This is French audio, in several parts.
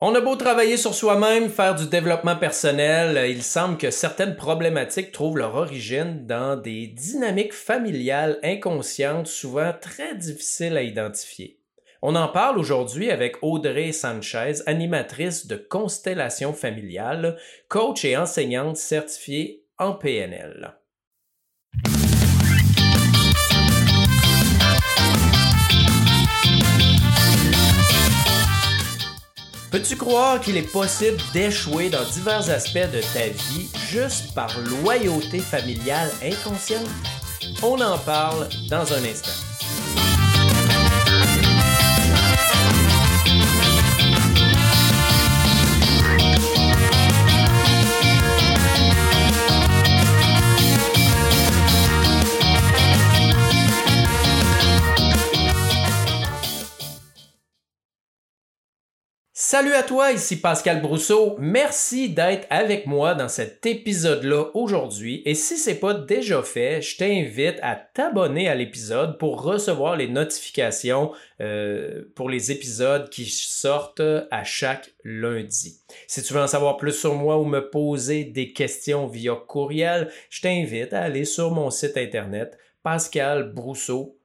On a beau travailler sur soi-même, faire du développement personnel, il semble que certaines problématiques trouvent leur origine dans des dynamiques familiales inconscientes souvent très difficiles à identifier. On en parle aujourd'hui avec Audrey Sanchez, animatrice de Constellation familiale, coach et enseignante certifiée en PNL. Peux-tu croire qu'il est possible d'échouer dans divers aspects de ta vie juste par loyauté familiale inconsciente? On en parle dans un instant. Salut à toi, ici Pascal Brousseau. Merci d'être avec moi dans cet épisode-là aujourd'hui. Et si c'est pas déjà fait, je t'invite à t'abonner à l'épisode pour recevoir les notifications euh, pour les épisodes qui sortent à chaque lundi. Si tu veux en savoir plus sur moi ou me poser des questions via courriel, je t'invite à aller sur mon site internet pascalbrousseau.com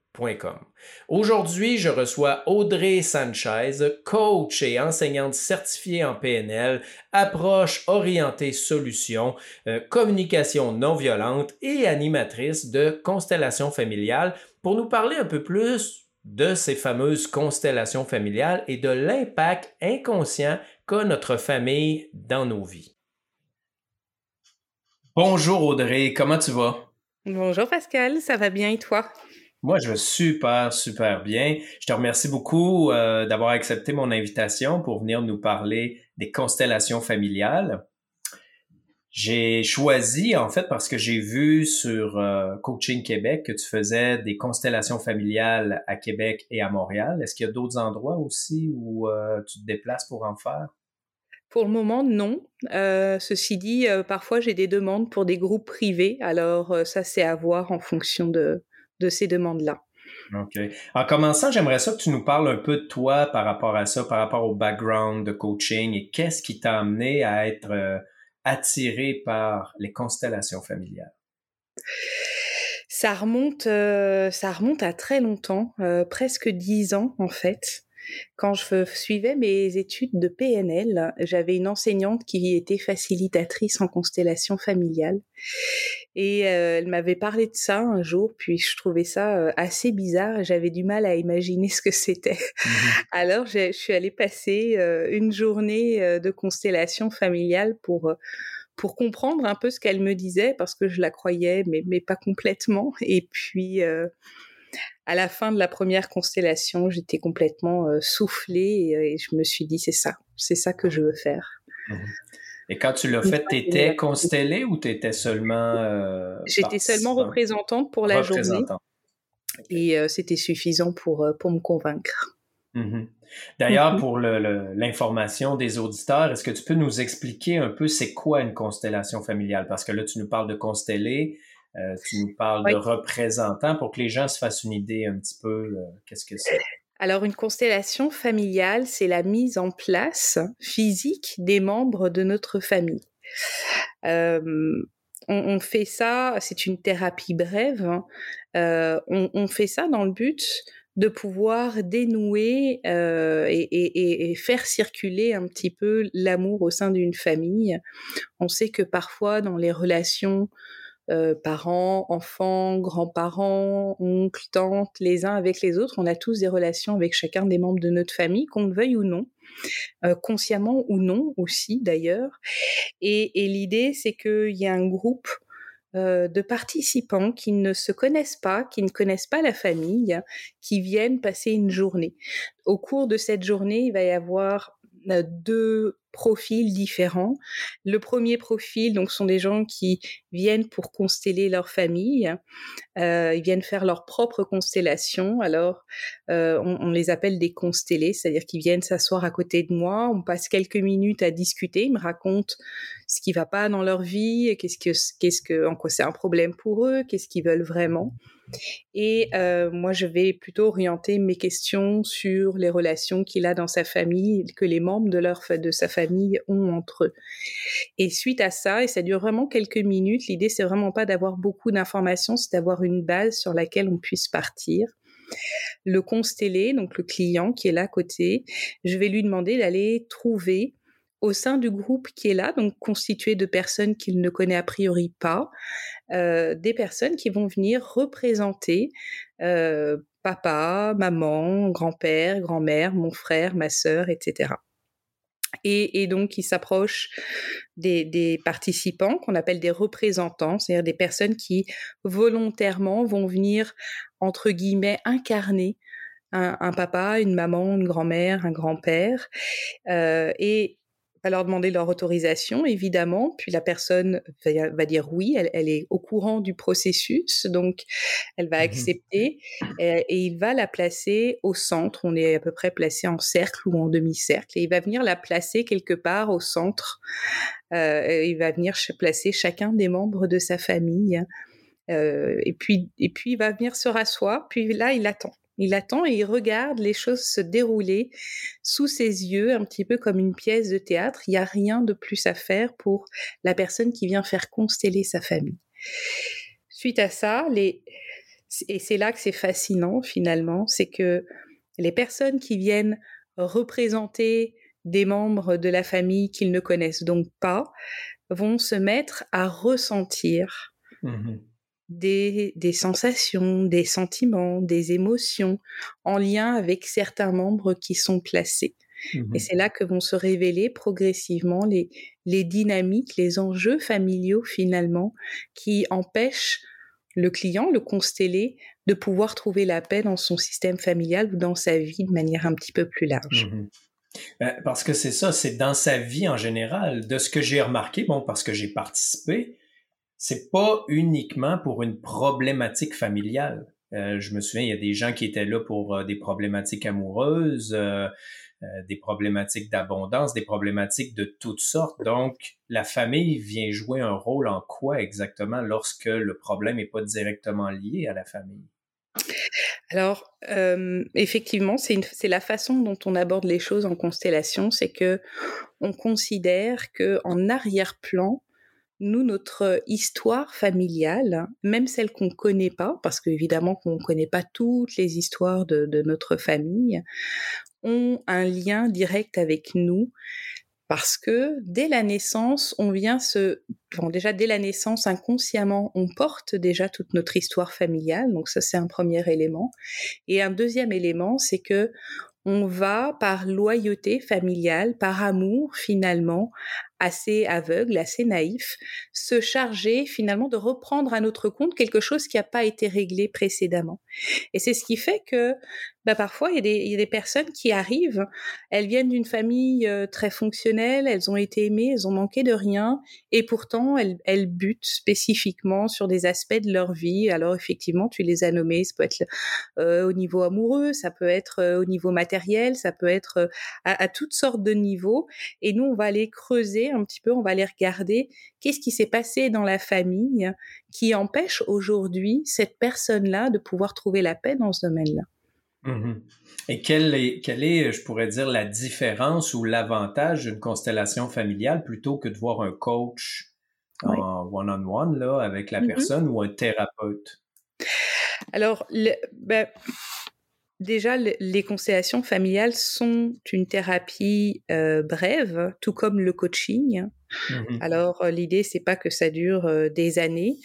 Aujourd'hui, je reçois Audrey Sanchez, coach et enseignante certifiée en PNL, approche orientée solution, euh, communication non violente et animatrice de constellation familiale pour nous parler un peu plus de ces fameuses constellations familiales et de l'impact inconscient qu'a notre famille dans nos vies. Bonjour Audrey, comment tu vas? Bonjour Pascal, ça va bien et toi? Moi, je vais super, super bien. Je te remercie beaucoup euh, d'avoir accepté mon invitation pour venir nous parler des constellations familiales. J'ai choisi, en fait, parce que j'ai vu sur euh, Coaching Québec que tu faisais des constellations familiales à Québec et à Montréal. Est-ce qu'il y a d'autres endroits aussi où euh, tu te déplaces pour en faire? Pour le moment, non. ceci dit, parfois j'ai des demandes pour des groupes privés. Alors ça, c'est à voir en fonction de, de ces demandes-là. OK. En commençant, j'aimerais ça que tu nous parles un peu de toi par rapport à ça, par rapport au background de coaching et qu'est-ce qui t'a amené à être euh, attiré par les constellations familiales? Ça remonte, euh, ça remonte à très longtemps, euh, presque dix ans en fait. Quand je suivais mes études de PNL, j'avais une enseignante qui était facilitatrice en constellation familiale. Et euh, elle m'avait parlé de ça un jour, puis je trouvais ça euh, assez bizarre. J'avais du mal à imaginer ce que c'était. Mmh Alors, je suis allée passer euh, une journée de constellation familiale pour pour comprendre un peu ce qu'elle me disait, parce que je la croyais, mais, mais pas complètement. Et puis, à la fin de la première constellation, j'étais complètement euh, soufflée et, je me suis dit c'est ça, c'est ça que je veux faire. Et quand tu l'as fait, tu étais constellée ou tu étais seulement... Euh, j'étais seulement représentante pour la journée. Et euh, c'était suffisant pour, pour me convaincre. Mhm. D'ailleurs, mhm. pour l'information des auditeurs, est-ce que tu peux nous expliquer un peu c'est quoi une constellation familiale? Parce que là, tu nous parles de consteller, euh, tu nous parles de représentants pour que les gens se fassent une idée un petit peu, euh, qu'est-ce que c'est? Alors, une constellation familiale, c'est la mise en place physique des membres de notre famille. Euh, on, fait ça, c'est une thérapie brève, hein. on, fait ça dans le but de pouvoir dénouer et, et, faire circuler un petit peu l'amour au sein d'une famille. On sait que parfois dans les relations euh, parents, enfants, grands-parents, oncles, tantes, les uns avec les autres. On a tous des relations avec chacun des membres de notre famille, qu'on le veuille ou non, euh, consciemment ou non aussi d'ailleurs. Et, l'idée, c'est qu'il y a un groupe euh, de participants qui ne se connaissent pas, qui ne connaissent pas la famille, qui viennent passer une journée. Au cours de cette journée, il va y avoir deux profils différents. Le premier profil, donc, sont des gens qui viennent pour consteller leur famille. Euh, ils viennent faire leur propre constellation. Alors, euh, on, les appelle des constellés, c'est-à-dire qu'ils viennent s'asseoir à côté de moi. On passe quelques minutes à discuter. Ils me racontent ce qui va pas dans leur vie, qu'est-ce que, qu'est-ce que, en quoi c'est un problème pour eux, qu'est-ce qu'ils veulent vraiment. Et euh, moi, je vais plutôt orienter mes questions sur les relations qu'il a dans sa famille, que les membres de, de sa famille ont entre eux. Et suite à ça, et ça dure vraiment quelques minutes, l'idée, c'est vraiment pas d'avoir beaucoup d'informations, c'est d'avoir une base sur laquelle on puisse partir. Le constellé, donc le client qui est là à côté, je vais lui demander d'aller trouver au sein du groupe qui est là, donc constitué de personnes qu'il ne connaît a priori pas, euh, des personnes qui vont venir représenter euh, papa, maman, grand-père, grand-mère, mon frère, ma sœur, etc. Et, et, donc, il s'approche des, des, participants qu'on appelle des représentants, c'est-à-dire des personnes qui volontairement vont venir, entre guillemets, incarner un, un papa, une maman, une grand-mère, un grand-père. Euh, et va leur demander leur autorisation, évidemment, puis la personne va, dire oui, elle, est au courant du processus, donc elle va mmh accepter et, il va la placer au centre. On est à peu près placé en cercle ou en demi-cercle et il va venir la placer quelque part au centre. Euh, il va venir placer chacun des membres de sa famille. Euh, et puis, et puis il va venir se rasseoir. Puis là, il attend. Il attend et il regarde les choses se dérouler sous ses yeux, un petit peu comme une pièce de théâtre. Il n'y a rien de plus à faire pour la personne qui vient faire consteller sa famille. Suite à ça, et c'est là que c'est fascinant finalement, c'est que les personnes qui viennent représenter des membres de la famille qu'ils ne connaissent donc pas vont se mettre à ressentir mmh des, des, sensations, des sentiments, des émotions en lien avec certains membres qui sont placés. Mmh Et c'est là que vont se révéler progressivement les, les dynamiques, les enjeux familiaux finalement qui empêchent le client, le constellé, de pouvoir trouver la paix dans son système familial ou dans sa vie de manière un petit peu plus large. Mmh ben, parce que c'est ça, c'est dans sa vie en général. De ce que j'ai remarqué, bon, parce que j'ai participé, c'est pas uniquement pour une problématique familiale. Euh, je me souviens, il y a des gens qui étaient là pour euh, des problématiques amoureuses, euh, des problématiques d'abondance, des problématiques de toutes sortes. Donc, la famille vient jouer un rôle en quoi exactement lorsque le problème n'est pas directement lié à la famille? Alors, effectivement, c'est la façon dont on aborde les choses en constellation, c'est que on considère que en arrière-plan, nous, notre histoire familiale, même celle qu'on ne connaît pas, parce qu'évidemment qu'on ne connaît pas toutes les histoires de, de, notre famille, ont un lien direct avec nous. Parce que dès la naissance, on vient se... Bon, déjà, dès la naissance, inconsciemment, on porte déjà toute notre histoire familiale. Donc ça, c'est un premier élément. Et un deuxième élément, c'est que on va, par loyauté familiale, par amour finalement, assez aveugle, assez naïf, se charger finalement de reprendre à notre compte quelque chose qui n'a pas été réglé précédemment. Et c'est ce qui fait que bah, parfois il y, a des, personnes qui arrivent, elles viennent d'une famille euh, très fonctionnelle, elles ont été aimées, elles ont manqué de rien, et pourtant elles, elles, butent spécifiquement sur des aspects de leur vie. Alors effectivement, tu les as nommés, ça peut être euh, au niveau amoureux, ça peut être euh, au niveau matériel, ça peut être à, à toutes sortes de niveaux, et nous on va aller creuser un petit peu, on va aller regarder qu'est-ce qui s'est passé dans la famille qui empêche aujourd'hui cette personne-là de pouvoir trouver la paix dans ce domaine-là. Mmh Et quelle est, quelle est, je pourrais dire, la différence ou l'avantage d'une constellation familiale plutôt que de voir un coach en one-on-one là, avec la mmh personne ou un thérapeute? Alors, le, ben, Déjà, les constellations familiales sont une thérapie euh, brève, tout comme le coaching. Mmh Alors, euh, l'idée, c'est pas que ça dure euh, des années.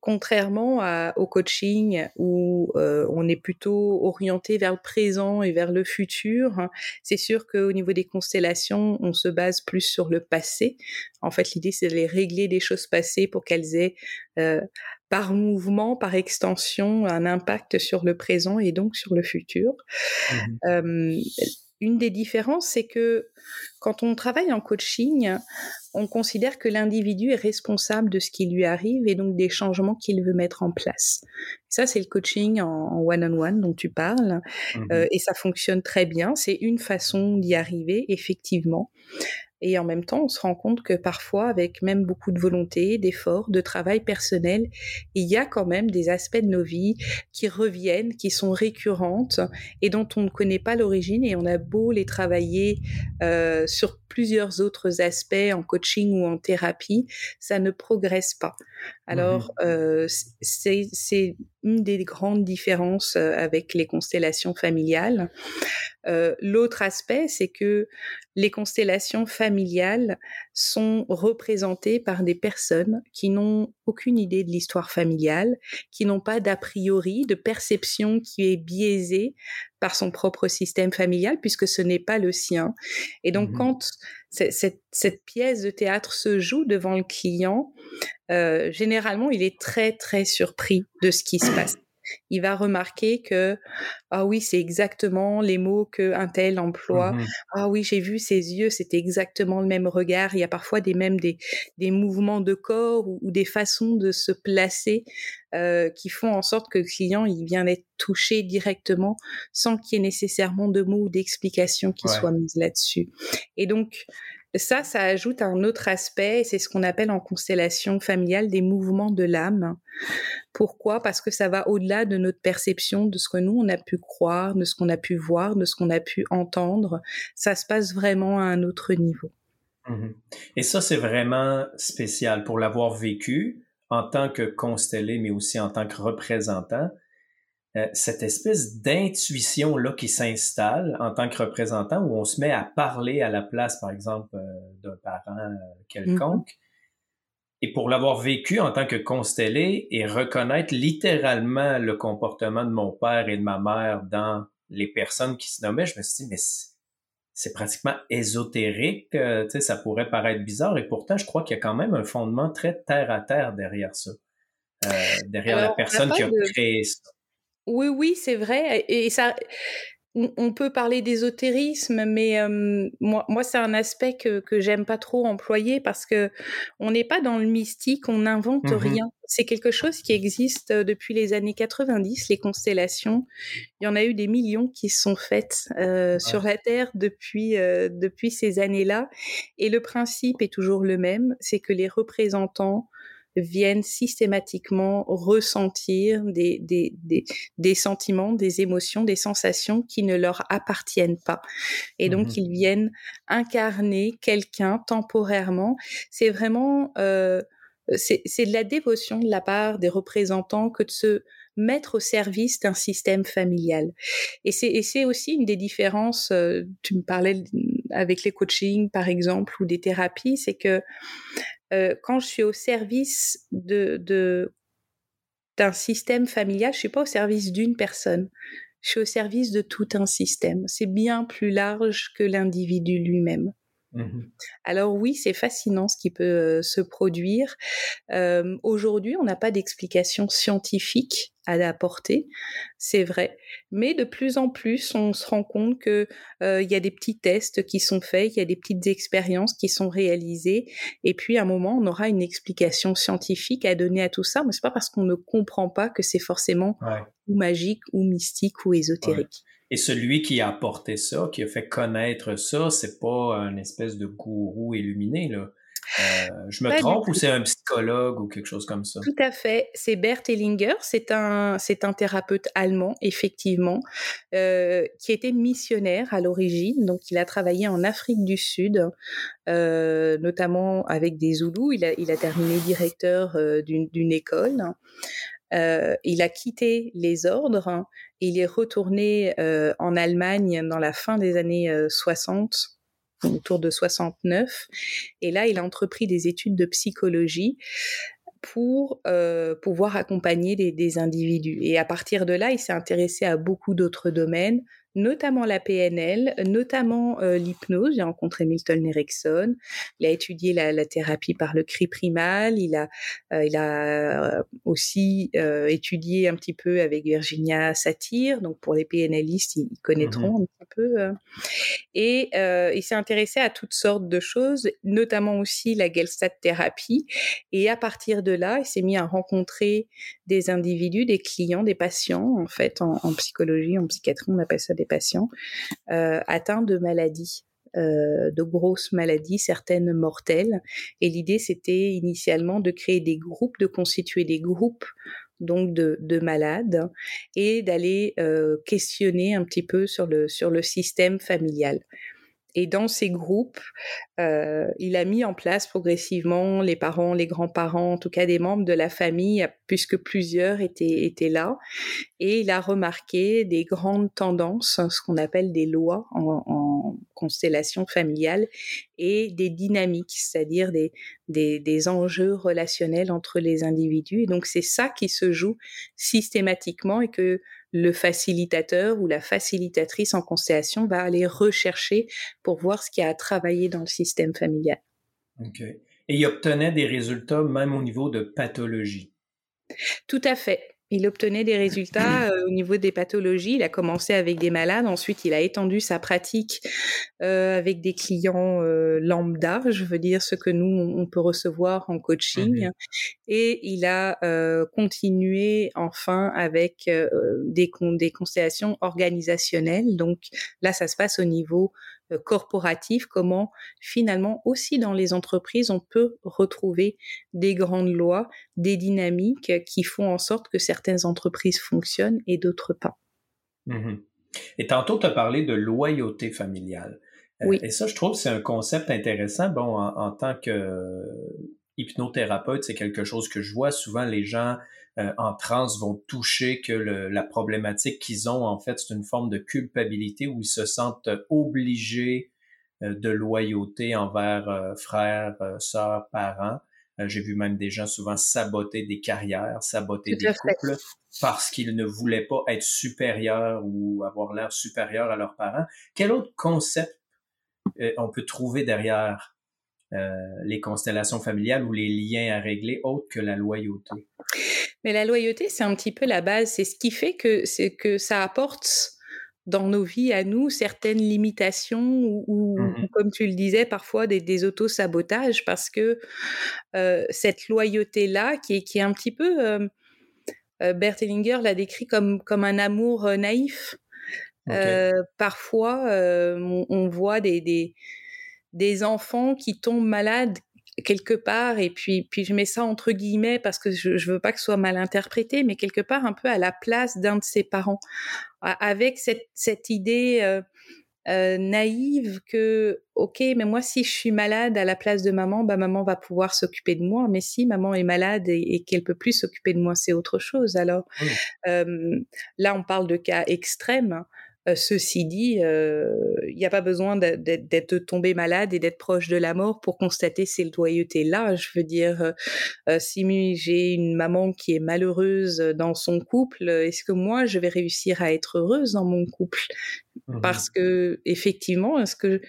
contrairement à, au coaching où on est plutôt orienté vers le présent et vers le futur, c'est sûr qu'au niveau des constellations, on se base plus sur le passé. En fait, l'idée, c'est de les régler des choses passées pour qu'elles aient par mouvement, par extension, un impact sur le présent et donc sur le futur. Mmh une des différences, c'est que quand on travaille en coaching, on considère que l'individu est responsable de ce qui lui arrive et donc des changements qu'il veut mettre en place. Ça, c'est le coaching en one-on-one dont tu parles, mmh euh, et ça fonctionne très bien. C'est une façon d'y arriver, effectivement. Et en même temps, on se rend compte que parfois, avec même beaucoup de volonté, d'efforts, de travail personnel, il y a quand même des aspects de nos vies qui reviennent, qui sont récurrentes et dont on ne connaît pas l'origine et on a beau les travailler euh, sur plusieurs autres aspects en coaching ou en thérapie, ça ne progresse pas. Alors, mmh euh, c'est une des grandes différences euh, avec les constellations familiales. Euh, l'autre aspect, c'est que les constellations familiales sont représentées par des personnes qui n'ont aucune idée de l'histoire familiale, qui n'ont pas d'a priori, de perception qui est biaisée par son propre système familial, puisque ce n'est pas le sien. Et donc, mmh quand cette, pièce de théâtre se joue devant le client, euh, généralement, il est très, très surpris de ce qui se passe il va remarquer que ah oui c'est exactement les mots que un tel emploie. Mmh ah oui j'ai vu ses yeux c'était exactement le même regard. Il y a parfois des mêmes des, des mouvements de corps ou, des façons de se placer euh, qui font en sorte que le client il vient d'être touché directement sans qu'il y ait nécessairement de mots ou d'explications qui soient mises là-dessus. Et donc ça, ça ajoute un autre aspect, c'est ce qu'on appelle en constellation familiale des mouvements de l'âme. Pourquoi? Parce que ça va au-delà de notre perception, de ce que nous, on a pu croire, de ce qu'on a pu voir, de ce qu'on a pu entendre. Ça se passe vraiment à un autre niveau. Mmh Et ça, c'est vraiment spécial pour l'avoir vécu en tant que constellé, mais aussi en tant que représentant. Euh, cette espèce d'intuition là qui s'installe en tant que représentant où on se met à parler à la place par exemple euh, d'un parent euh, quelconque mm-hmm. et pour l'avoir vécu en tant que constellé et reconnaître littéralement le comportement de mon père et de ma mère dans les personnes qui se nommaient je me suis dit mais c'est pratiquement ésotérique, tu sais, ça pourrait paraître bizarre, et pourtant, je crois qu'il y a quand même un fondement très terre à terre derrière ça, derrière la personne qui a créé ça. Oui, oui, c'est vrai. Et ça, on peut parler d'ésotérisme, mais moi, moi c'est un aspect que, que j'aime pas trop employer parce que on n'est pas dans le mystique, on n'invente mmh rien. C'est quelque chose qui existe depuis les années 90, les constellations. Il y en a eu des millions qui sont faites sur la Terre depuis, depuis ces années-là. Et le principe est toujours le même, c'est que les représentants viennent systématiquement ressentir des, des, des, des, sentiments, des émotions, des sensations qui ne leur appartiennent pas. Et donc, mmh ils viennent incarner quelqu'un temporairement. C'est vraiment... Euh, c'est de la dévotion de la part des représentants que de se mettre au service d'un système familial. Et c'est aussi une des différences, euh, tu me parlais avec les coachings par exemple ou des thérapies, c'est que euh, quand je suis au service de, d'un système familial, je suis pas au service d'une personne. Je suis au service de tout un système. C'est bien plus large que l'individu lui-même. Mmh Alors oui, c'est fascinant ce qui peut euh, se produire. Euh, aujourd'hui, on n'a pas d'explication scientifique à apporter, c'est vrai, mais de plus en plus, on se rend compte que euh, il y a des petits tests qui sont faits, il y a des petites expériences qui sont réalisées, et puis à un moment, on aura une explication scientifique à donner à tout ça. Mais c'est pas parce qu'on ne comprend pas que c'est forcément ou magique ou mystique ou ésotérique. Et celui qui a apporté ça, qui a fait connaître ça, c'est pas un espèce de gourou illuminé, là. Euh, je me trompe ou c'est un psychologue ou quelque chose comme ça? Tout à fait. C'est Bert Hellinger. C'est un, c'est un thérapeute allemand, effectivement, euh, qui était missionnaire à l'origine. Donc, il a travaillé en Afrique du Sud, euh, notamment avec des Zoulous. Il a, il a terminé directeur d'une école. Euh, il a quitté les ordres, hein, il est retourné euh, en Allemagne dans la fin des années 60, euh, autour de 69, et là il a entrepris des études de psychologie pour euh, pouvoir accompagner des, des, individus. Et à partir de là, il s'est intéressé à beaucoup d'autres domaines, notamment la PNL, notamment euh, l'hypnose. J'ai rencontré Milton Erickson. Il a étudié la, thérapie par le cri primal. Il a, euh, il a aussi étudié un petit peu avec Virginia Satir. Donc pour les PNListes, ils, connaîtront mmh un petit peu. et il s'est intéressé à toutes sortes de choses, notamment aussi la Gestalt thérapie. Et à partir de là, il s'est mis à rencontrer des individus, des clients, des patients, en fait, en, psychologie, en psychiatrie, on appelle ça des patients, euh, atteints de maladies. Euh, de grosses maladies, certaines mortelles. Et l'idée, c'était initialement de créer des groupes, de constituer des groupes donc de, de malades et d'aller euh, questionner un petit peu sur le, sur le système familial. Et dans ces groupes, euh, il a mis en place progressivement les parents, les grands-parents, en tout cas des membres de la famille, puisque plusieurs étaient, étaient là. Et il a remarqué des grandes tendances, ce qu'on appelle des lois en, constellation familiale, et des dynamiques, c'est-à-dire des, des, des enjeux relationnels entre les individus. Et donc c'est ça qui se joue systématiquement et que le facilitateur ou la facilitatrice en constellation va aller rechercher pour voir ce qu'il y a à travailler dans le système familial. OK. Et il obtenait des résultats même au niveau de pathologie? Tout à fait il obtenait des résultats euh, au niveau des pathologies. Il a commencé avec des malades, ensuite il a étendu sa pratique euh, avec des clients euh, lambda, je veux dire ce que nous on peut recevoir en coaching, mmh et il a continué enfin avec des, des constellations organisationnelles. Donc là, ça se passe au niveau euh, corporatif, comment finalement aussi dans les entreprises, on peut retrouver des grandes lois, des dynamiques qui font en sorte que certaines entreprises fonctionnent et d'autres pas. Mmh et tantôt, tu as parlé de loyauté familiale. Euh, oui. Et ça, je trouve, c'est un concept intéressant. Bon, en, tant que hypnothérapeute, c'est quelque chose que je vois souvent les gens euh, en transe vont toucher que la problématique qu'ils ont, en fait, c'est une forme de culpabilité où ils se sentent obligés euh, de loyauté envers euh, frères, sœurs, parents. J'ai vu même des gens souvent saboter des carrières, saboter des couples parce qu'ils ne voulaient pas être supérieurs ou avoir l'air supérieur à leurs parents. Quel autre concept on peut trouver derrière les constellations familiales ou les liens à régler autres que la loyauté? Mais la loyauté, c'est un petit peu la base. C'est ce qui fait que, c'est que ça apporte dans nos vies à nous certaines limitations ou, mmh comme tu le disais, parfois des, des auto-sabotages parce que euh, cette loyauté-là, qui est, qui est un petit peu... Euh, euh Bert Hellinger l'a décrit comme, comme un amour euh, naïf. parfois, on, on, voit des, des, des enfants qui tombent malades quelque part, et puis, puis je mets ça entre guillemets parce que je, je veux pas que ce soit mal interprété, mais quelque part un peu à la place d'un de ses parents, avec cette, cette idée euh, euh, naïve que, ok, mais moi si je suis malade à la place de maman, bah maman va pouvoir s'occuper de moi, mais si maman est malade et, et qu'elle peut plus s'occuper de moi, c'est autre chose. Alors mmh. euh, là, on parle de cas extrêmes. Euh, ceci dit, il euh, n'y a pas besoin d'être tombé malade et d'être proche de la mort pour constater ces loyautés-là. Je veux dire, euh, si j'ai une maman qui est malheureuse dans son couple, est-ce que moi je vais réussir à être heureuse dans mon couple? Mmh Parce que effectivement, est-ce que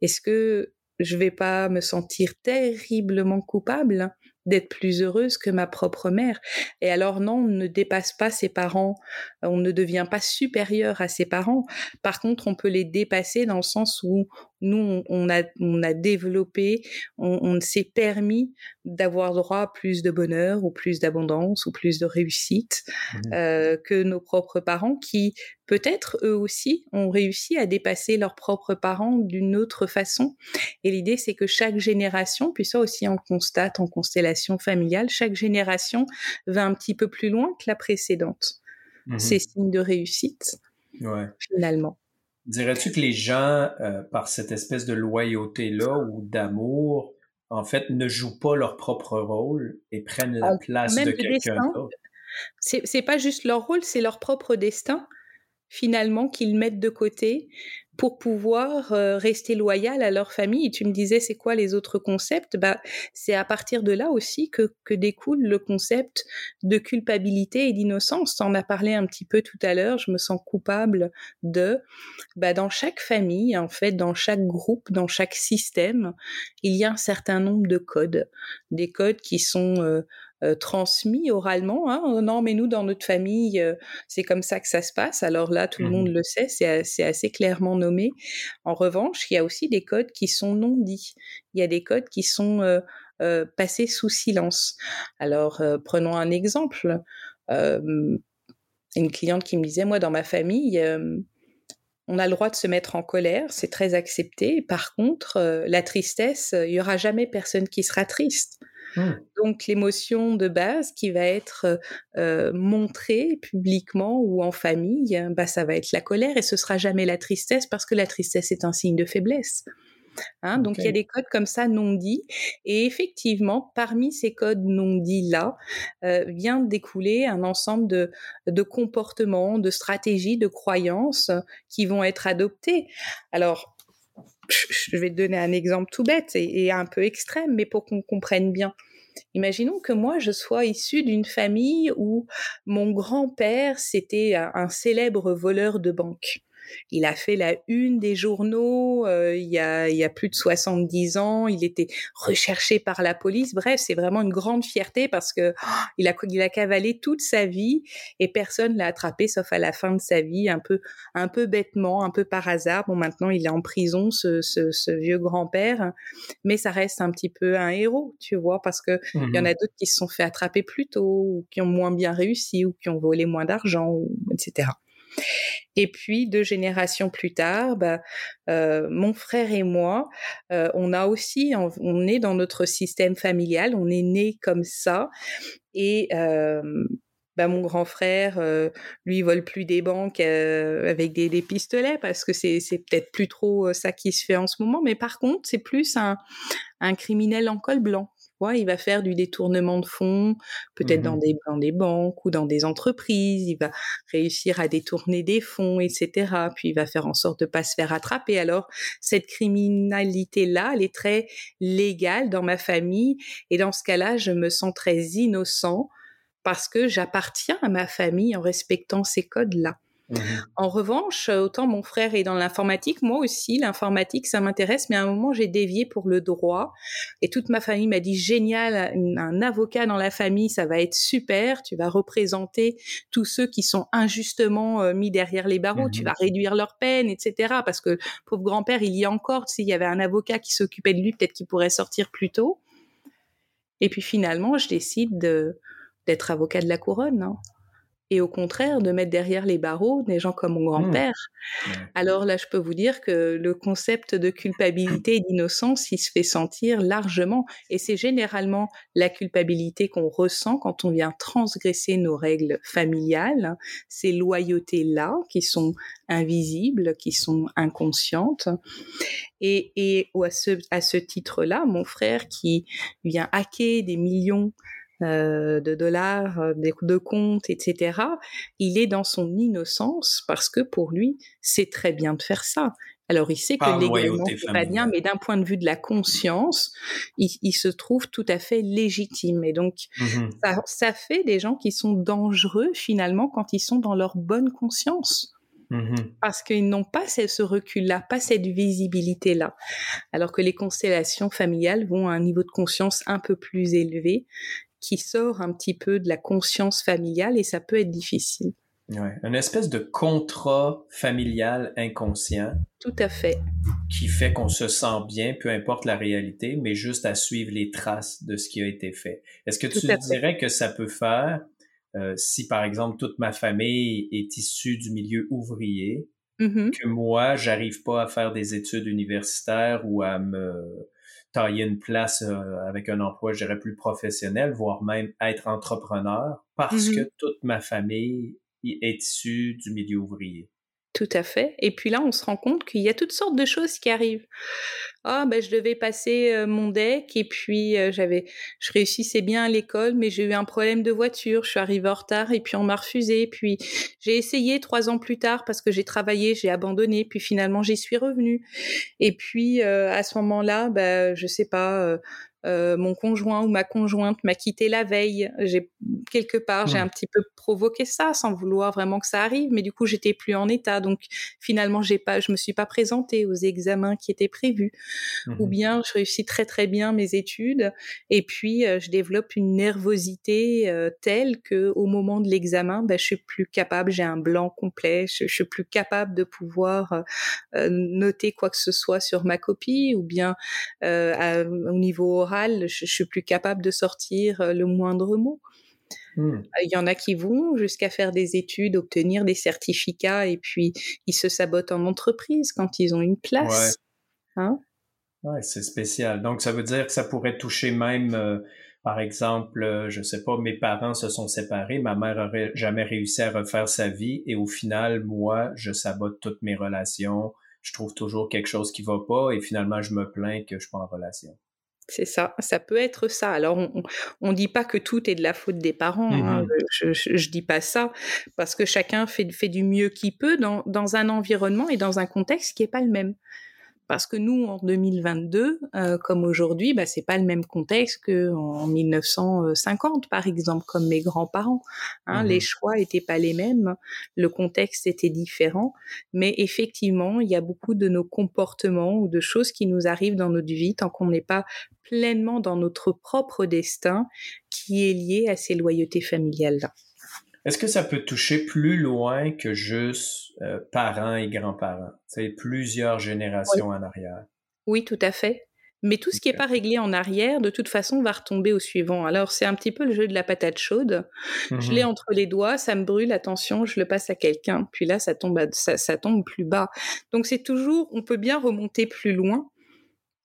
est-ce que je vais pas me sentir terriblement coupable? D'être plus heureuse que ma propre mère. Et alors non, on ne dépasse pas ses parents, on ne devient pas supérieur à ses parents. Par contre, on peut les dépasser dans le sens où nous, on a, on a développé, on, s'est permis d'avoir droit à plus de bonheur ou plus d'abondance ou plus de réussite mmh euh, que nos propres parents qui, peut-être, eux aussi, ont réussi à dépasser leurs propres parents d'une autre façon. Et l'idée, c'est que chaque génération, puis ça aussi on constate en constellation familiale, chaque génération va un petit peu plus loin que la précédente. Mmh C'est signe de réussite, ouais. finalement. Dirais-tu que les gens, euh, par cette espèce de loyauté-là ou d'amour, en fait, ne jouent pas leur propre rôle et prennent la place de quelqu'un d'autre? C'est pas juste leur rôle, c'est leur propre destin, finalement, qu'ils mettent de côté pour pouvoir euh, rester loyal à leur famille. Tu me disais, c'est quoi les autres concepts? Bah, C'est à partir de là aussi que, que découle le concept de culpabilité et d'innocence. En as parlé un petit peu tout à l'heure, je me sens coupable de... Bah, dans chaque famille, en fait, dans chaque groupe, dans chaque système, il y a un certain nombre de codes. Des codes qui sont... Euh, euh, transmis oralement. Hein. Oh non, mais nous, dans notre famille, euh, c'est comme ça que ça se passe. Alors là, tout le monde mmh le sait, c'est assez clairement nommé. En revanche, il y a aussi des codes qui sont non dits. Il y a des codes qui sont euh, passés sous silence. Alors, prenons un exemple. une cliente qui me disait, moi, dans ma famille, on a le droit de se mettre en colère, c'est très accepté. Par contre, la tristesse, il y aura jamais personne qui sera triste. Mmh. Donc l'émotion de base qui va être euh, montrée publiquement ou en famille, bah, ça va être la colère et ce sera jamais la tristesse parce que la tristesse est un signe de faiblesse. Hein, donc il y a des codes comme ça non dits et effectivement parmi ces codes non dits là euh, vient découler un ensemble de, de comportements, de stratégies, de croyances qui vont être adoptées. Alors je vais te donner un exemple tout bête et, un peu extrême, mais pour qu'on comprenne bien. Imaginons que moi, je sois issue d'une famille où mon grand-père, c'était un célèbre voleur de banque. Il a fait la une des journaux euh, il, y a, il y a plus de 70 ans. Il était recherché par la police. Bref, c'est vraiment une grande fierté parce que oh, il, a, il a cavalé toute sa vie et personne l'a attrapé sauf à la fin de sa vie, un peu, un peu bêtement, un peu par hasard. Bon, maintenant, il est en prison, ce, ce, ce vieux grand-père, mais ça reste un petit peu un héros, tu vois, parce que il y en mmh a d'autres qui se sont fait attraper plus tôt ou qui ont moins bien réussi ou qui ont volé moins d'argent, etc. Et puis deux générations plus tard, bah, euh, mon frère et moi, euh, on a aussi, on, est dans notre système familial, on est né comme ça, et euh, bah, mon grand frère, lui, vole plus des banques avec des, pistolets parce que c'est, peut-être plus trop ça qui se fait en ce moment. Mais par contre, c'est plus un criminel en col blanc il va faire du détournement de fonds, peut-être dans, mmh des, dans des banques ou dans des entreprises. Il va réussir à détourner des fonds, etc. Puis il va faire en sorte de pas se faire attraper. Alors cette criminalité-là, elle est très légale dans ma famille. Et dans ce cas-là, je me sens très innocent parce que j'appartiens à ma famille en respectant ces codes-là. Mmh en revanche, autant mon frère est dans l'informatique, moi aussi, l'informatique, ça m'intéresse, mais à un moment, j'ai dévié pour le droit. Et toute ma famille m'a dit, génial, un avocat dans la famille, ça va être super, tu vas représenter tous ceux qui sont injustement euh, mis derrière les barreaux, tu mmh vas réduire leur peine, etc. Parce que, pauvre grand-père, il y a encore, s'il y avait un avocat qui s'occupait de lui, peut-être qu'il pourrait sortir plus tôt. Et puis finalement, je décide d'être avocat de la couronne. Hein et au contraire de mettre derrière les barreaux des gens comme mon grand-père. Mmh. Alors là, je peux vous dire que le concept de culpabilité et d'innocence, il se fait sentir largement et c'est généralement la culpabilité qu'on ressent quand on vient transgresser nos règles familiales, ces loyautés-là qui sont invisibles, qui sont inconscientes. Et, et à ce, à ce titre-là, mon frère qui vient hacker des millions euh, de dollars, euh, de comptes, etc. Il est dans son innocence parce que pour lui, c'est très bien de faire ça. Alors il sait que légalement c'est pas bien, mais d'un point de vue de la conscience, il, se trouve tout à fait légitime. Et donc mmh ça, fait des gens qui sont dangereux finalement quand ils sont dans leur bonne conscience. Mmh parce qu'ils n'ont pas ce recul-là, pas cette visibilité-là. Alors que les constellations familiales vont à un niveau de conscience un peu plus élevé qui sort un petit peu de la conscience familiale et ça peut être difficile. Ouais, une espèce de contrat familial inconscient. Tout à fait. Qui fait qu'on se sent bien, peu importe la réalité, mais juste à suivre les traces de ce qui a été fait. Est-ce que tu dirais que ça peut faire euh, si, par exemple, toute ma famille est issue du milieu ouvrier, mm-hmm. que moi, j'arrive pas à faire des études universitaires ou à me tailler une place euh, avec un emploi, je dirais, plus professionnel, voire même être entrepreneur, parce mm-hmm. que toute ma famille est issue du milieu ouvrier. Tout à fait. Et puis là, on se rend compte qu'il y a toutes sortes de choses qui arrivent. Ah, ben, je devais passer euh, mon deck et puis euh, j'avais, je réussissais bien à l'école, mais j'ai eu un problème de voiture. Je suis arrivée en retard et puis on m'a refusé. Puis j'ai essayé trois ans plus tard parce que j'ai travaillé, j'ai abandonné. Puis finalement, j'y suis revenue. Et puis euh, à ce moment-là, ben, je sais pas, euh, mon conjoint ou ma conjointe m'a quitté la veille. J'ai quelque part, j'ai mmh. un petit peu provoqué ça sans vouloir vraiment que ça arrive, mais du coup, j'étais plus en état. Donc, finalement, j'ai pas, je me suis pas présentée aux examens qui étaient prévus. Ou mmh bien, je réussis très très bien mes études et puis euh, je développe une nervosité euh, telle que au moment de l'examen, ben, je suis plus capable, j'ai un blanc complet, je, je, suis plus capable de pouvoir noter quoi que ce soit sur ma copie ou bien au niveau je, suis plus capable de sortir euh, le moindre mot. Hmm. Euh, il y en a qui vont jusqu'à faire des études, obtenir des certificats, et puis ils se sabotent en entreprise quand ils ont une place. Ouais. Hein? c'est spécial. Donc ça veut dire que ça pourrait toucher même, euh, par exemple, je sais pas, mes parents se sont séparés, ma mère aurait jamais réussi à refaire sa vie, et au final, moi, je sabote toutes mes relations. Je trouve toujours quelque chose qui va pas, et finalement, je me plains que je suis pas en relation. C'est ça, ça peut être ça. Alors, on ne dit pas que tout est de la faute des parents, hein. mmh je ne dis pas ça, parce que chacun fait, fait du mieux qu'il peut dans, dans, un environnement et dans un contexte qui n'est pas le même parce que nous, en 2022, euh, comme aujourd'hui, bah, c'est pas le même contexte qu'en 1950, par exemple, comme mes grands-parents. Hein, Les mmh choix étaient pas les mêmes, le contexte était différent, mais effectivement, il y a beaucoup de nos comportements ou de choses qui nous arrivent dans notre vie tant qu'on n'est pas pleinement dans notre propre destin qui est lié à ces loyautés familiales-là. Est-ce que ça peut toucher plus loin que juste euh, parents et grands-parents? C'est plusieurs générations en arrière. Oui, tout à fait. Mais tout ce qui n'est pas réglé en arrière, de toute façon, va retomber au suivant. Alors, c'est un petit peu le jeu de la patate chaude. Je l'ai mmh entre les doigts, ça me brûle, attention, je le passe à quelqu'un. Puis là, ça tombe, ça, tombe plus bas. Donc, c'est toujours, on peut bien remonter plus loin,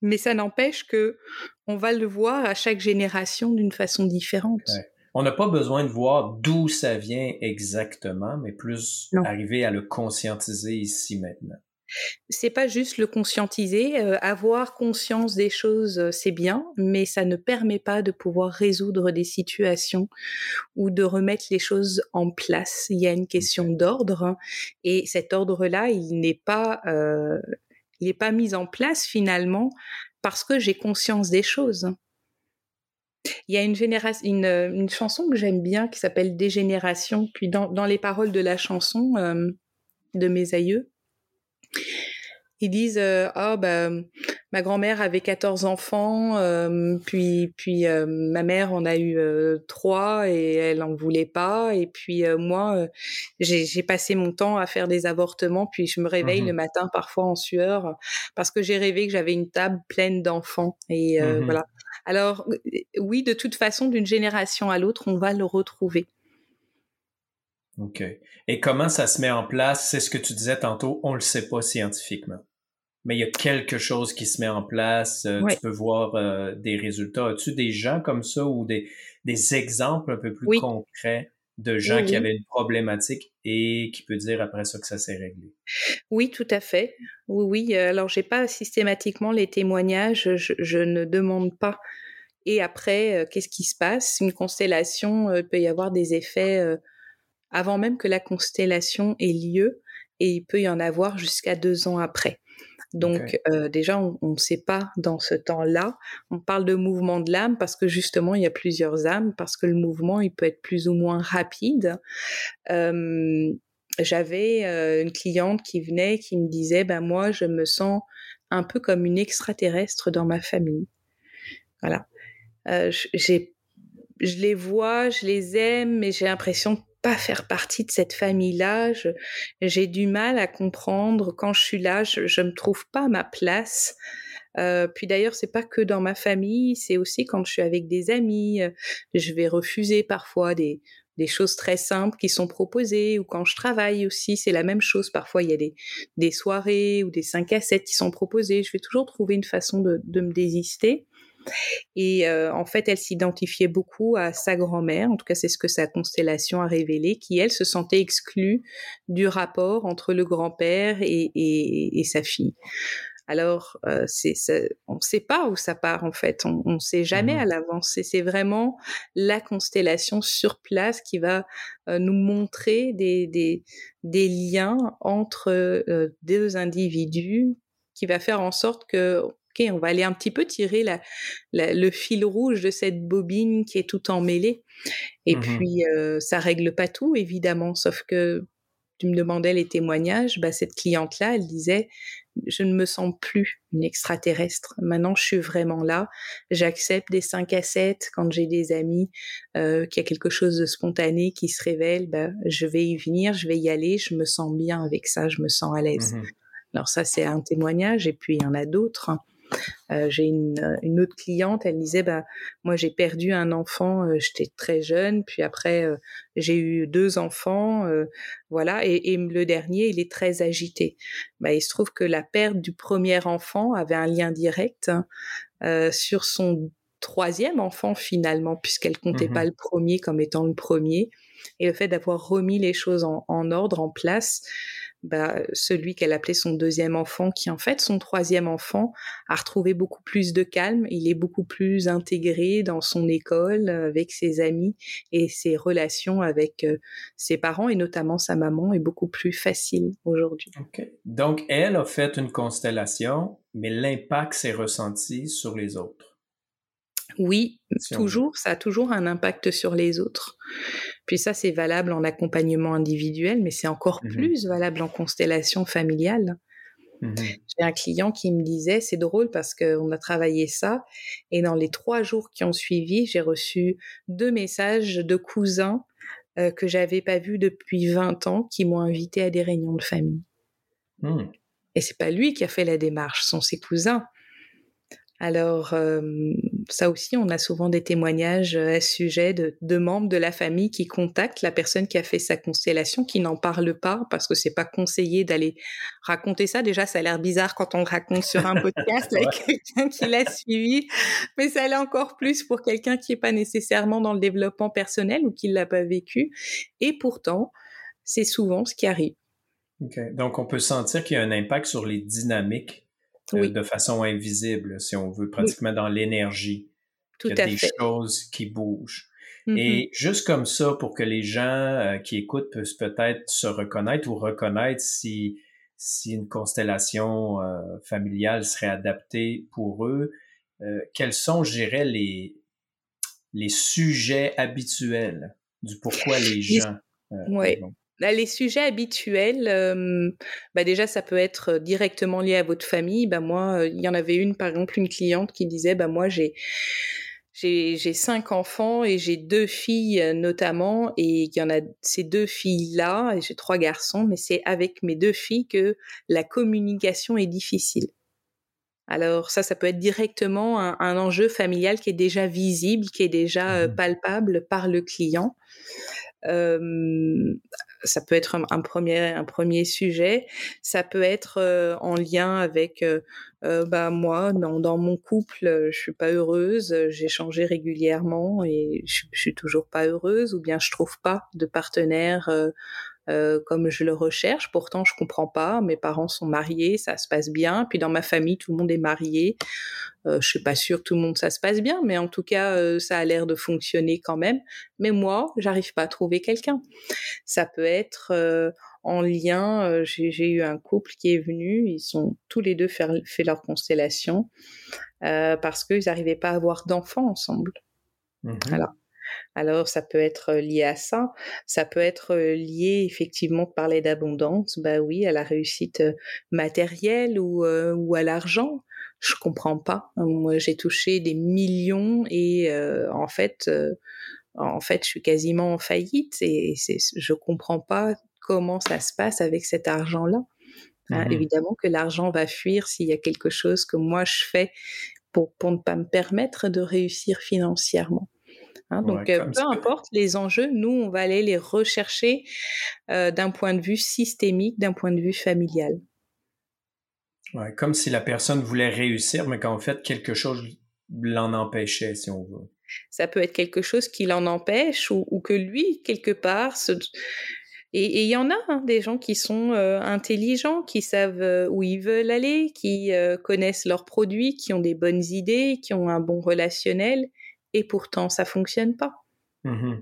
mais ça n'empêche que on va le voir à chaque génération d'une façon différente on n'a pas besoin de voir d'où ça vient exactement, mais plus arriver à le conscientiser ici maintenant. C'est pas juste le conscientiser, euh, avoir conscience des choses, euh, c'est bien, mais ça ne permet pas de pouvoir résoudre des situations ou de remettre les choses en place. Il y a une question d'ordre, hein, et cet ordre-là, il n'est pas, euh, il n'est pas mis en place finalement parce que j'ai conscience des choses. Il y a une, une, euh, une chanson que j'aime bien qui s'appelle Dégénération. Puis dans, dans, les paroles de la chanson euh, de mes aïeux, ils disent euh, ah bah ma grand-mère avait 14 enfants euh, puis puis ma mère en a eu trois et elle en voulait pas. Et puis moi j'ai passé mon temps à faire des avortements puis je me réveille mmh le matin parfois en sueur parce que j'ai rêvé que j'avais une table pleine d'enfants. Et mmh voilà alors oui, de toute façon, d'une génération à l'autre, on va le retrouver. OK. Et comment ça se met en place? C'est ce que tu disais tantôt, on ne le sait pas scientifiquement. Mais il y a quelque chose qui se met en place, euh, tu peux voir euh, des résultats. As-tu des gens comme ça ou des, des exemples un peu plus concrets? De gens qui avaient une problématique et qui peut dire après ça que ça s'est réglé. Oui, tout à fait. Oui, oui. Alors, j'ai pas systématiquement les témoignages. Je, ne demande pas. Et après, euh, qu'est-ce qui se passe? Une constellation euh, peut y avoir des effets euh, avant même que la constellation ait lieu, et il peut y en avoir jusqu'à deux ans après. Donc euh, déjà, on ne sait pas dans ce temps-là. On parle de mouvement de l'âme parce que justement, il y a plusieurs âmes, parce que le mouvement, il peut être plus ou moins rapide. Euh, J'avais euh, une cliente qui venait, qui me disait, ben moi, je me sens un peu comme une extraterrestre dans ma famille. Voilà. Euh, j'ai je les vois, je les aime, mais j'ai l'impression pas faire partie de cette famille-là. J'ai du mal à comprendre quand je suis là, je, je me trouve pas à ma place. Euh, puis d'ailleurs, c'est pas que dans ma famille, c'est aussi quand je suis avec des amis. Euh, je vais refuser parfois des, des choses très simples qui sont proposées, ou quand je travaille aussi, c'est la même chose. Parfois, il y a des, des soirées ou des 5 à 7 qui sont proposées. Je vais toujours trouver une façon de, de me désister. Et en fait, elle s'identifiait beaucoup à sa grand-mère, en tout cas c'est ce que sa constellation a révélé, qui elle se sentait exclue du rapport entre le grand-père et, et, et, sa fille. Alors, euh, on ne sait pas où ça part en fait, on ne sait jamais mmh à l'avance. c'est vraiment la constellation sur place qui va euh, nous montrer des, des, des liens entre euh, deux individus, qui va faire en sorte que ok, on va aller un petit peu tirer la, le fil rouge de cette bobine qui est tout emmêlée. Et mmh puis, euh, ça règle pas tout, évidemment, sauf que tu me demandais les témoignages, bah, cette cliente-là, elle disait, je ne me sens plus une extraterrestre. Maintenant, je suis vraiment là. J'accepte des 5 à 7 quand j'ai des amis, euh, qu'il y a quelque chose de spontané qui se révèle. Bah, je vais y venir, je vais y aller. Je me sens bien avec ça, je me sens à l'aise. Mmh Alors ça, c'est un témoignage, et puis il y en a d'autres. Euh, j'ai une, une, autre cliente, elle disait bah moi j'ai perdu un enfant, euh, j'étais très jeune, puis après euh, j'ai eu deux enfants, euh, voilà, et, et, le dernier il est très agité. Bah il se trouve que la perte du premier enfant avait un lien direct hein, sur son troisième enfant finalement, puisqu'elle comptait mmh pas le premier comme étant le premier, et le fait d'avoir remis les choses en, en ordre, en place bah, celui qu'elle appelait son deuxième enfant, qui en fait son troisième enfant, a retrouvé beaucoup plus de calme. Il est beaucoup plus intégré dans son école, euh, avec ses amis et ses relations avec euh, ses parents et notamment sa maman est beaucoup plus facile aujourd'hui. Donc elle a fait une constellation, mais l'impact s'est ressenti sur les autres. Oui, toujours, ça a toujours un impact sur les autres. Puis ça, c'est valable en accompagnement individuel, mais c'est encore mmh plus valable en constellation familiale. Mmh J'ai un client qui me disait, c'est drôle parce qu'on a travaillé ça, et dans les trois jours qui ont suivi, j'ai reçu deux messages de cousins euh, que j'avais pas vus depuis 20 ans qui m'ont invité à des réunions de famille. Mmh. Et c'est pas lui qui a fait la démarche, ce sont ses cousins. Alors, euh, ça aussi, on a souvent des témoignages euh, à ce sujet de, de, membres de la famille qui contactent la personne qui a fait sa constellation, qui n'en parle pas parce que c'est pas conseillé d'aller raconter ça. Déjà, ça a l'air bizarre quand on raconte sur un podcast avec quelqu'un qui l'a suivi, mais ça l'est encore plus pour quelqu'un qui n'est pas nécessairement dans le développement personnel ou qui l'a pas vécu. Et pourtant, c'est souvent ce qui arrive. Donc, on peut sentir qu'il y a un impact sur les dynamiques euh, de façon invisible, si on veut, pratiquement dans l'énergie. Tout Il y a des choses qui bougent. Mm-hmm. Et juste comme ça, pour que les gens euh, qui écoutent puissent peut-être se reconnaître ou reconnaître si, si une constellation euh, familiale serait adaptée pour eux, quels sont, je dirais, les, les sujets habituels du pourquoi les gens. oui. Les sujets habituels, bah déjà ça peut être directement lié à votre famille. Bah moi, il y en avait une par exemple une cliente qui disait bah moi j'ai j'ai cinq enfants et j'ai deux filles notamment et il y en a ces deux filles là et j'ai trois garçons mais c'est avec mes deux filles que la communication est difficile. Alors ça, ça peut être directement un, un enjeu familial qui est déjà visible, qui est déjà mmh palpable par le client. Euh, ça peut être un, premier un premier sujet. Ça peut être euh, en lien avec euh, bah moi dans, dans mon couple, je suis pas heureuse. J'ai changé régulièrement et je, je, suis toujours pas heureuse. Ou bien je trouve pas de partenaire euh, comme je le recherche. Pourtant, je comprends pas. Mes parents sont mariés, ça se passe bien. Puis dans ma famille, tout le monde est marié. Euh, je suis pas sûre que tout le monde ça se passe bien, mais en tout cas, euh, ça a l'air de fonctionner quand même. Mais moi, j'arrive pas à trouver quelqu'un. Ça peut être euh, en lien. J'ai eu un couple qui est venu. Ils sont tous les deux fait, fait leur constellation parce qu'ils n'arrivaient pas à avoir d'enfants ensemble. Mmh Alors, alors, ça peut être lié à ça. Ça peut être lié, effectivement, de parler d'abondance, bah oui, à la réussite matérielle ou, ou à l'argent. Je comprends pas. Moi, j'ai touché des millions et en fait, en fait, je suis quasiment en faillite et je comprends pas comment ça se passe avec cet argent-là. Hein, mmh évidemment que l'argent va fuir s'il y a quelque chose que moi je fais pour, pour ne pas me permettre de réussir financièrement. Hein, donc, peu importe les enjeux, nous, on va aller les rechercher euh, d'un point de vue systémique, d'un point de vue familial. Ouais, comme si la personne voulait réussir, mais qu'en fait, quelque chose l'en empêchait, si on veut. Ça peut être quelque chose qui l'en empêche ou, que lui, quelque part, se... Et il y en a hein, des gens qui sont euh, intelligents, qui savent euh, où ils veulent aller, qui euh, connaissent leurs produits, qui ont des bonnes idées, qui ont un bon relationnel, et pourtant ça fonctionne pas. Mmh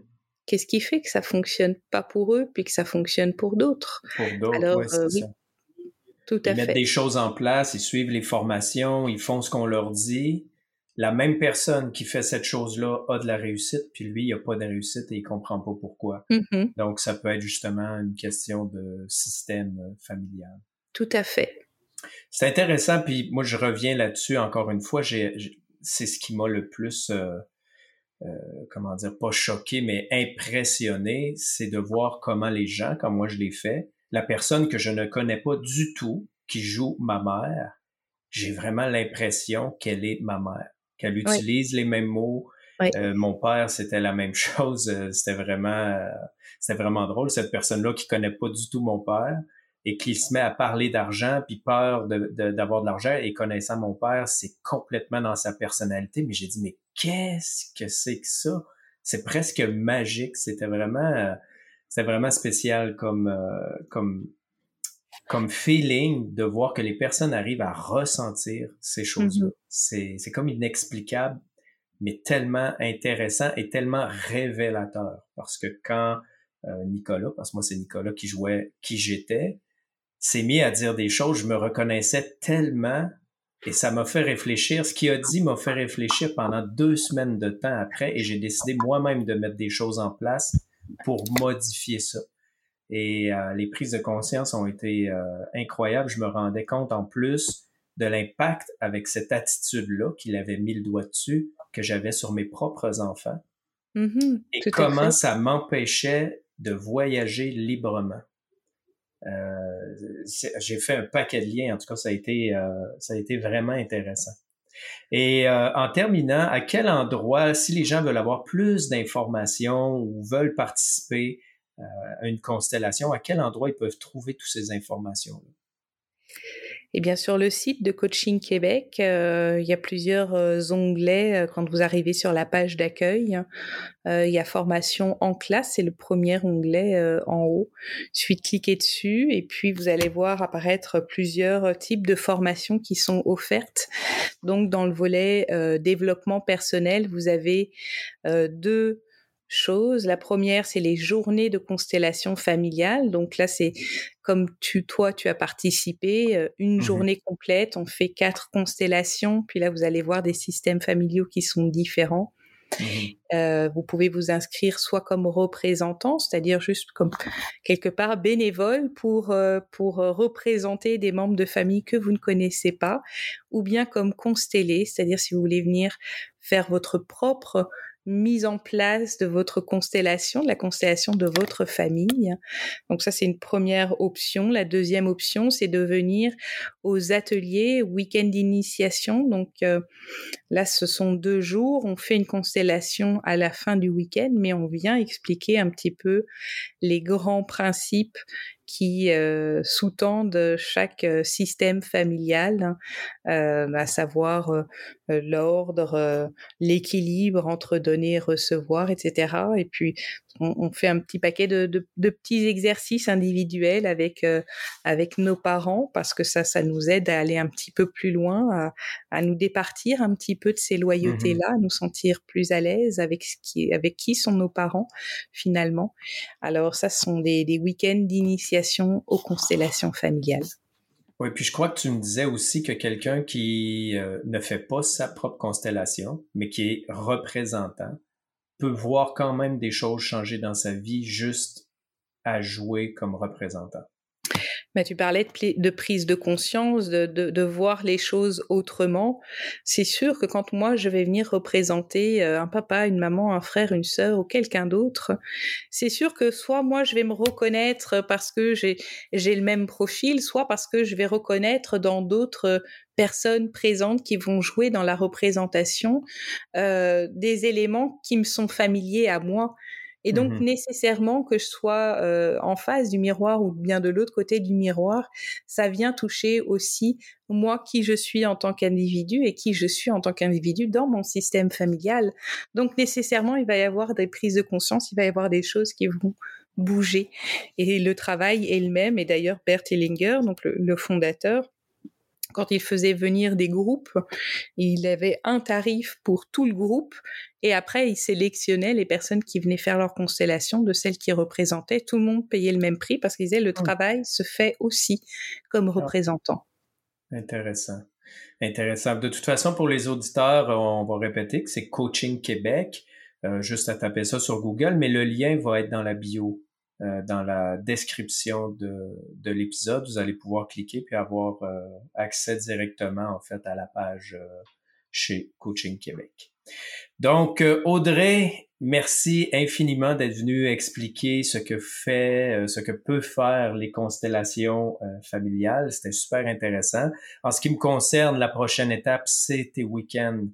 Qu'est-ce qui fait que ça fonctionne pas pour eux, puis que ça fonctionne pour d'autres? Pour d'autres, oui, Tout à ils mettent des choses en place, ils suivent les formations, ils font ce qu'on leur dit, la même personne qui fait cette chose-là a de la réussite, puis lui, il n'a pas de réussite et il comprend pas pourquoi. Mm-hmm. Donc, ça peut être justement une question de système euh, familial. Tout à fait. C'est intéressant, puis moi, je reviens là-dessus encore une fois. c'est ce qui m'a le plus, euh, euh, comment dire, pas choqué, mais impressionné, c'est de voir comment les gens, comme moi je l'ai fait, la personne que je ne connais pas du tout, qui joue ma mère, j'ai vraiment l'impression qu'elle est ma mère qu'elle utilise les mêmes mots. Euh, mon père, c'était la même chose. Euh, c'était vraiment, euh, c'était vraiment drôle. Cette personne-là qui connaît pas du tout mon père et qui se met à parler d'argent puis peur d'avoir de, l'argent et connaissant mon père, c'est complètement dans sa personnalité. Mais j'ai dit, mais qu'est-ce que c'est que ça? C'est presque magique. C'était vraiment, c'était vraiment spécial comme, comme, comme feeling de voir que les personnes arrivent à ressentir ces choses-là. Mm-hmm. C'est comme inexplicable, mais tellement intéressant et tellement révélateur. Parce que quand euh, Nicolas, parce que moi c'est Nicolas qui jouait qui j'étais, s'est mis à dire des choses, je me reconnaissais tellement et ça m'a fait réfléchir. Ce qu'il a dit m'a fait réfléchir pendant deux semaines de temps après et j'ai décidé moi-même de mettre des choses en place pour modifier ça. Et euh, les prises de conscience ont été euh, incroyables. Je me rendais compte en plus de l'impact avec cette attitude-là qu'il avait mis le doigt dessus, que j'avais sur mes propres enfants. Mm-hmm, et comment ça m'empêchait de voyager librement. Euh, j'ai fait un paquet de liens. En tout cas, ça a été, ça a été vraiment intéressant. Et en terminant, à quel endroit, si les gens veulent avoir plus d'informations ou veulent participer, euh, une constellation, à quel endroit ils peuvent trouver toutes ces informations-là? Eh bien, sur le site de Coaching Québec, euh, il y a plusieurs euh, onglets quand vous arrivez sur la page d'accueil. il y a formation en classe, c'est le premier onglet en haut. Suite, cliquez dessus et puis vous allez voir apparaître plusieurs types de formations qui sont offertes. Donc, dans le volet développement personnel, vous avez deux choses. La première, c'est les journées de constellation familiale. Donc là, c'est comme tu, toi, tu as participé, euh, une mmh journée complète, on fait quatre constellations, puis là, vous allez voir des systèmes familiaux qui sont différents. Mmh euh, vous pouvez vous inscrire soit comme représentant, c'est-à-dire juste comme quelque part bénévole pour, euh, pour représenter des membres de famille que vous ne connaissez pas, ou bien comme constellé, c'est-à-dire si vous voulez venir faire votre propre mise en place de votre constellation, de la constellation de votre famille. Donc ça, c'est une première option. La deuxième option, c'est de venir aux ateliers week-end d'initiation. Donc euh, là, ce sont deux jours. On fait une constellation à la fin du week-end, mais on vient expliquer un petit peu les grands principes qui euh, sous-tendent chaque euh, système familial, hein, euh, à savoir l'ordre, l'équilibre entre donner et recevoir, etc. Et puis on, fait un petit paquet de, de, petits exercices individuels avec avec nos parents parce que ça ça nous aide à aller un petit peu plus loin, à, à nous départir un petit peu de ces loyautés là, mmh à nous sentir plus à l'aise avec ce qui avec qui sont nos parents finalement. Alors ça ce sont des, des week-ends d'initiation aux constellations familiales. Oui, puis je crois que tu me disais aussi que quelqu'un qui ne fait pas sa propre constellation, mais qui est représentant, peut voir quand même des choses changer dans sa vie juste à jouer comme représentant. Mais tu parlais de, prise de conscience, de, de, de, voir les choses autrement. C'est sûr que quand moi je vais venir représenter euh, un papa, une maman, un frère, une sœur ou quelqu'un d'autre, c'est sûr que soit moi je vais me reconnaître parce que j'ai le même profil, soit parce que je vais reconnaître dans d'autres personnes présentes qui vont jouer dans la représentation euh, des éléments qui me sont familiers à moi. Et donc, mmh nécessairement que je sois euh, en face du miroir ou bien de l'autre côté du miroir, ça vient toucher aussi moi qui je suis en tant qu'individu et qui je suis en tant qu'individu dans mon système familial. Donc, nécessairement, il va y avoir des prises de conscience, il va y avoir des choses qui vont bouger. Et le travail est le même. Et d'ailleurs, Bert Hellinger, donc le fondateur, quand il faisait venir des groupes, il avait un tarif pour tout le groupe et après il sélectionnait les personnes qui venaient faire leur constellation de celles qui représentaient. Tout le monde payait le même prix parce qu'il disait le travail se fait aussi comme ah. représentant. Intéressant. Intéressant. De toute façon, pour les auditeurs, on va répéter que c'est Coaching Québec. Euh, juste à taper ça sur Google, mais le lien va être dans la bio euh, dans la description de, de l'épisode, vous allez pouvoir cliquer puis avoir euh, accès directement en fait à la page euh, chez Coaching Québec. Donc Audrey, merci infiniment d'être venue expliquer ce que fait, ce que peut faire les constellations familiales. C'était super intéressant. En ce qui me concerne, la prochaine étape, c'est tes week-ends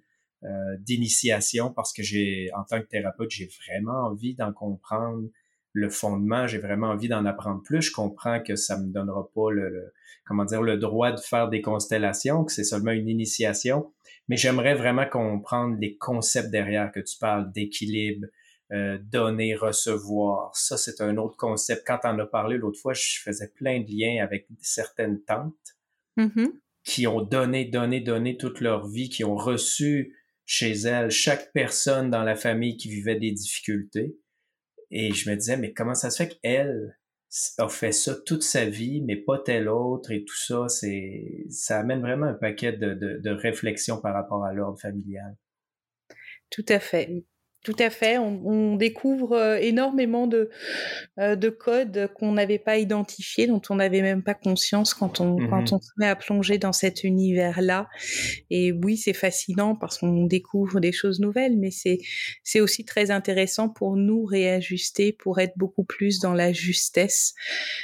d'initiation parce que j'ai, en tant que thérapeute, j'ai vraiment envie d'en comprendre le fondement, j'ai vraiment envie d'en apprendre plus. Je comprends que ça me donnera pas le, comment dire le droit de faire des constellations, que c'est seulement une initiation, mais j'aimerais vraiment comprendre les concepts derrière que tu parles d'équilibre, euh, donner, recevoir. Ça, c'est un autre concept. Quand on a parlé l'autre fois, je faisais plein de liens avec certaines tantes mm-hmm. qui ont donné, donné, donné toute leur vie, qui ont reçu chez elles chaque personne dans la famille qui vivait des difficultés et je me disais, mais comment ça se fait qu'elle a fait ça toute sa vie, mais pas telle autre et tout ça, c'est, ça amène vraiment un paquet de, de, de réflexions par rapport à l'ordre familial. Tout à fait. Tout à fait. On, découvre euh, énormément de, euh, de codes qu'on n'avait pas identifiés, dont on n'avait même pas conscience quand on, mmh quand on se met à plonger dans cet univers-là. Et oui, c'est fascinant parce qu'on découvre des choses nouvelles, mais c'est, c'est aussi très intéressant pour nous réajuster, pour être beaucoup plus dans la justesse.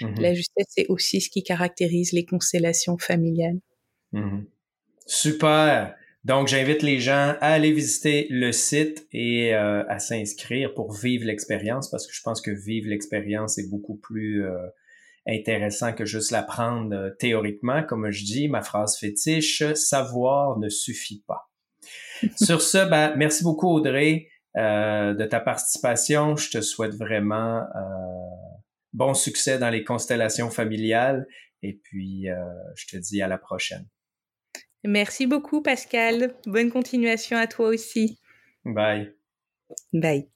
Mmh la justesse, c'est aussi ce qui caractérise les constellations familiales. Mmh Super. Donc, j'invite les gens à aller visiter le site et euh, à s'inscrire pour vivre l'expérience parce que je pense que vivre l'expérience est beaucoup plus euh, intéressant que juste l'apprendre euh, théoriquement. Comme je dis, ma phrase fétiche, savoir ne suffit pas. Sur ce, ben, merci beaucoup Audrey de ta participation. Je te souhaite vraiment bon succès dans les constellations familiales et puis je te dis à la prochaine. Merci beaucoup, Pascal. Bonne continuation à toi aussi. Bye. Bye.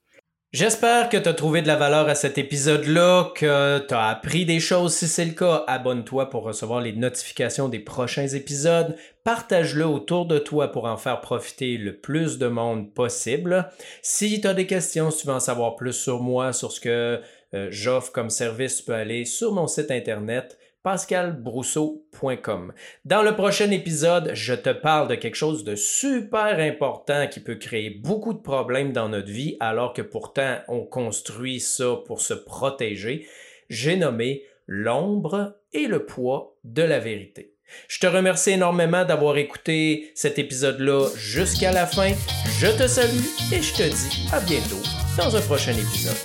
J'espère que tu as trouvé de la valeur à cet épisode-là, que tu as appris des choses. Si c'est le cas, abonne-toi pour recevoir les notifications des prochains épisodes. Partage-le autour de toi pour en faire profiter le plus de monde possible. Si tu as des questions, si tu veux en savoir plus sur moi, sur ce que euh, j'offre comme service, tu peux aller sur mon site internet pascalbrousseau.com. Dans le prochain épisode, je te parle de quelque chose de super important qui peut créer beaucoup de problèmes dans notre vie alors que pourtant on construit ça pour se protéger. J'ai nommé l'ombre et le poids de la vérité. Je te remercie énormément d'avoir écouté cet épisode-là jusqu'à la fin. Je te salue et je te dis à bientôt dans un prochain épisode.